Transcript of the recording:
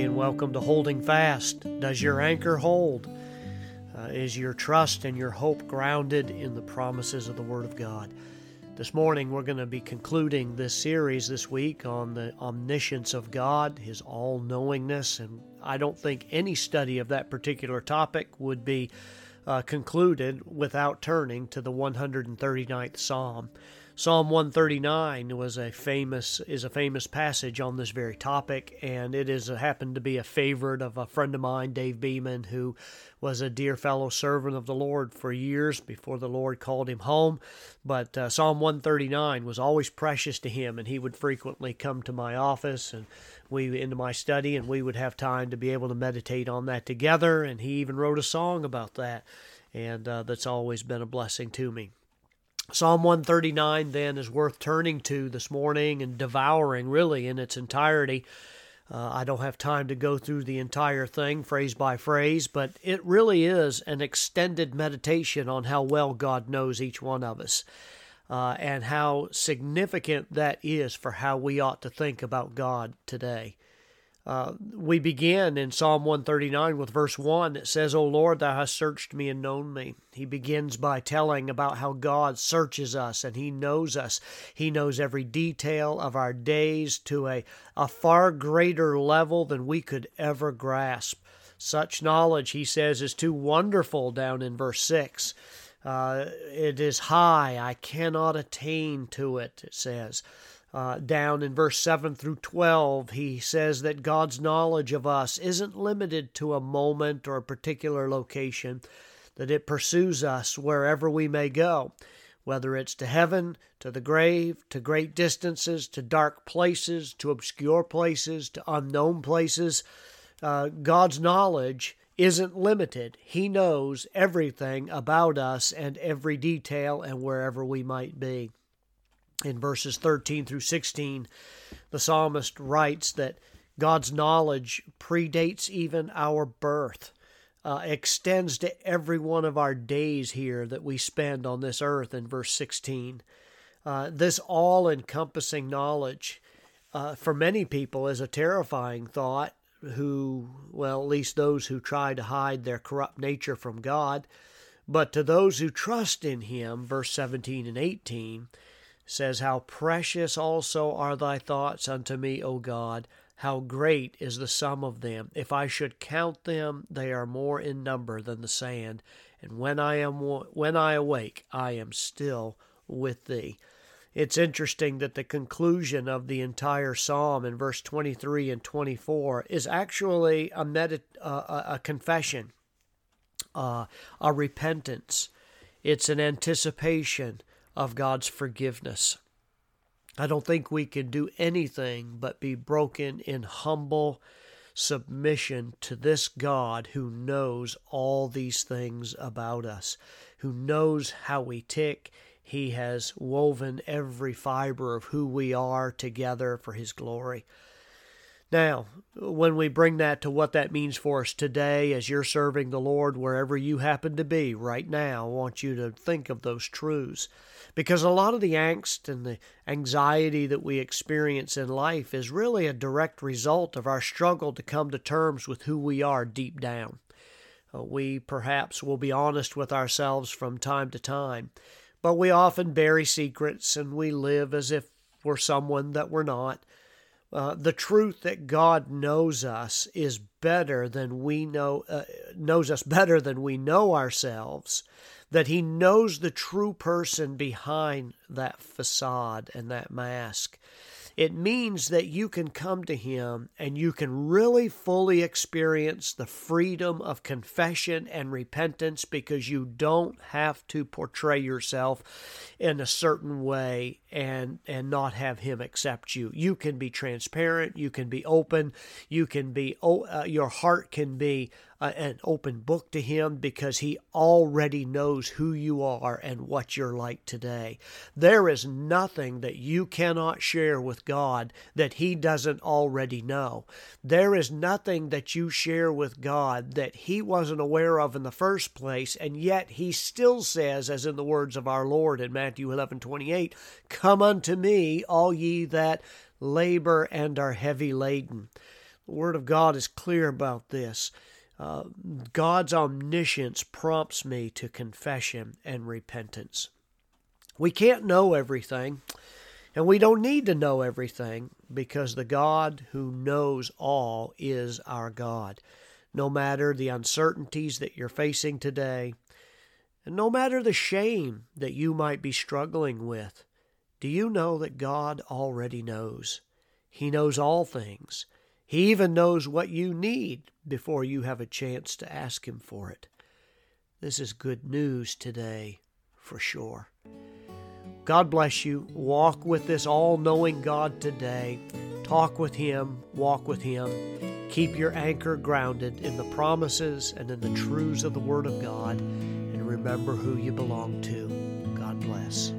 And welcome to Holding Fast. Does your anchor hold? Uh, is your trust and your hope grounded in the promises of the Word of God? This morning, we're going to be concluding this series this week on the omniscience of God, His all knowingness, and I don't think any study of that particular topic would be uh, concluded without turning to the 139th Psalm. Psalm 139 was a famous is a famous passage on this very topic, and it is happened to be a favorite of a friend of mine, Dave Beeman, who was a dear fellow servant of the Lord for years before the Lord called him home. But uh, Psalm 139 was always precious to him, and he would frequently come to my office and we into my study, and we would have time to be able to meditate on that together. And he even wrote a song about that, and uh, that's always been a blessing to me. Psalm 139 then is worth turning to this morning and devouring really in its entirety. Uh, I don't have time to go through the entire thing phrase by phrase, but it really is an extended meditation on how well God knows each one of us uh, and how significant that is for how we ought to think about God today. Uh, we begin in Psalm 139 with verse 1. that says, O Lord, thou hast searched me and known me. He begins by telling about how God searches us and he knows us. He knows every detail of our days to a, a far greater level than we could ever grasp. Such knowledge, he says, is too wonderful down in verse 6. Uh, it is high, I cannot attain to it, it says. Uh, down in verse 7 through 12, he says that God's knowledge of us isn't limited to a moment or a particular location, that it pursues us wherever we may go, whether it's to heaven, to the grave, to great distances, to dark places, to obscure places, to unknown places. Uh, God's knowledge isn't limited. He knows everything about us and every detail and wherever we might be in verses 13 through 16, the psalmist writes that God's knowledge predates even our birth, uh, extends to every one of our days here that we spend on this earth in verse 16. Uh, this all encompassing knowledge, uh, for many people, is a terrifying thought, who, well, at least those who try to hide their corrupt nature from God. But to those who trust in Him, verse 17 and 18, says, How precious also are thy thoughts unto me, O God! How great is the sum of them! If I should count them, they are more in number than the sand. And when I am when I awake, I am still with thee. It's interesting that the conclusion of the entire psalm in verse 23 and 24 is actually a, medit- uh, a confession, uh, a repentance. It's an anticipation of God's forgiveness. I don't think we can do anything but be broken in humble submission to this God who knows all these things about us, who knows how we tick. He has woven every fiber of who we are together for His glory. Now, when we bring that to what that means for us today as you're serving the Lord wherever you happen to be right now, I want you to think of those truths. Because a lot of the angst and the anxiety that we experience in life is really a direct result of our struggle to come to terms with who we are deep down. Uh, we perhaps will be honest with ourselves from time to time, but we often bury secrets and we live as if we're someone that we're not uh, the truth that God knows us is better than we know uh, knows us better than we know ourselves that he knows the true person behind that facade and that mask it means that you can come to Him and you can really fully experience the freedom of confession and repentance because you don't have to portray yourself in a certain way and and not have Him accept you. You can be transparent. You can be open. You can be uh, your heart can be uh, an open book to Him because He already knows who you are and what you're like today. There is nothing that you cannot share with God that He doesn't already know. There is nothing that you share with God that He wasn't aware of in the first place, and yet He still says, as in the words of our Lord in Matthew 11 28, Come unto me, all ye that labor and are heavy laden. The Word of God is clear about this. God's omniscience prompts me to confession and repentance. We can't know everything, and we don't need to know everything because the God who knows all is our God. No matter the uncertainties that you're facing today, and no matter the shame that you might be struggling with, do you know that God already knows? He knows all things. He even knows what you need before you have a chance to ask Him for it. This is good news today, for sure. God bless you. Walk with this all knowing God today. Talk with Him, walk with Him. Keep your anchor grounded in the promises and in the truths of the Word of God, and remember who you belong to. God bless.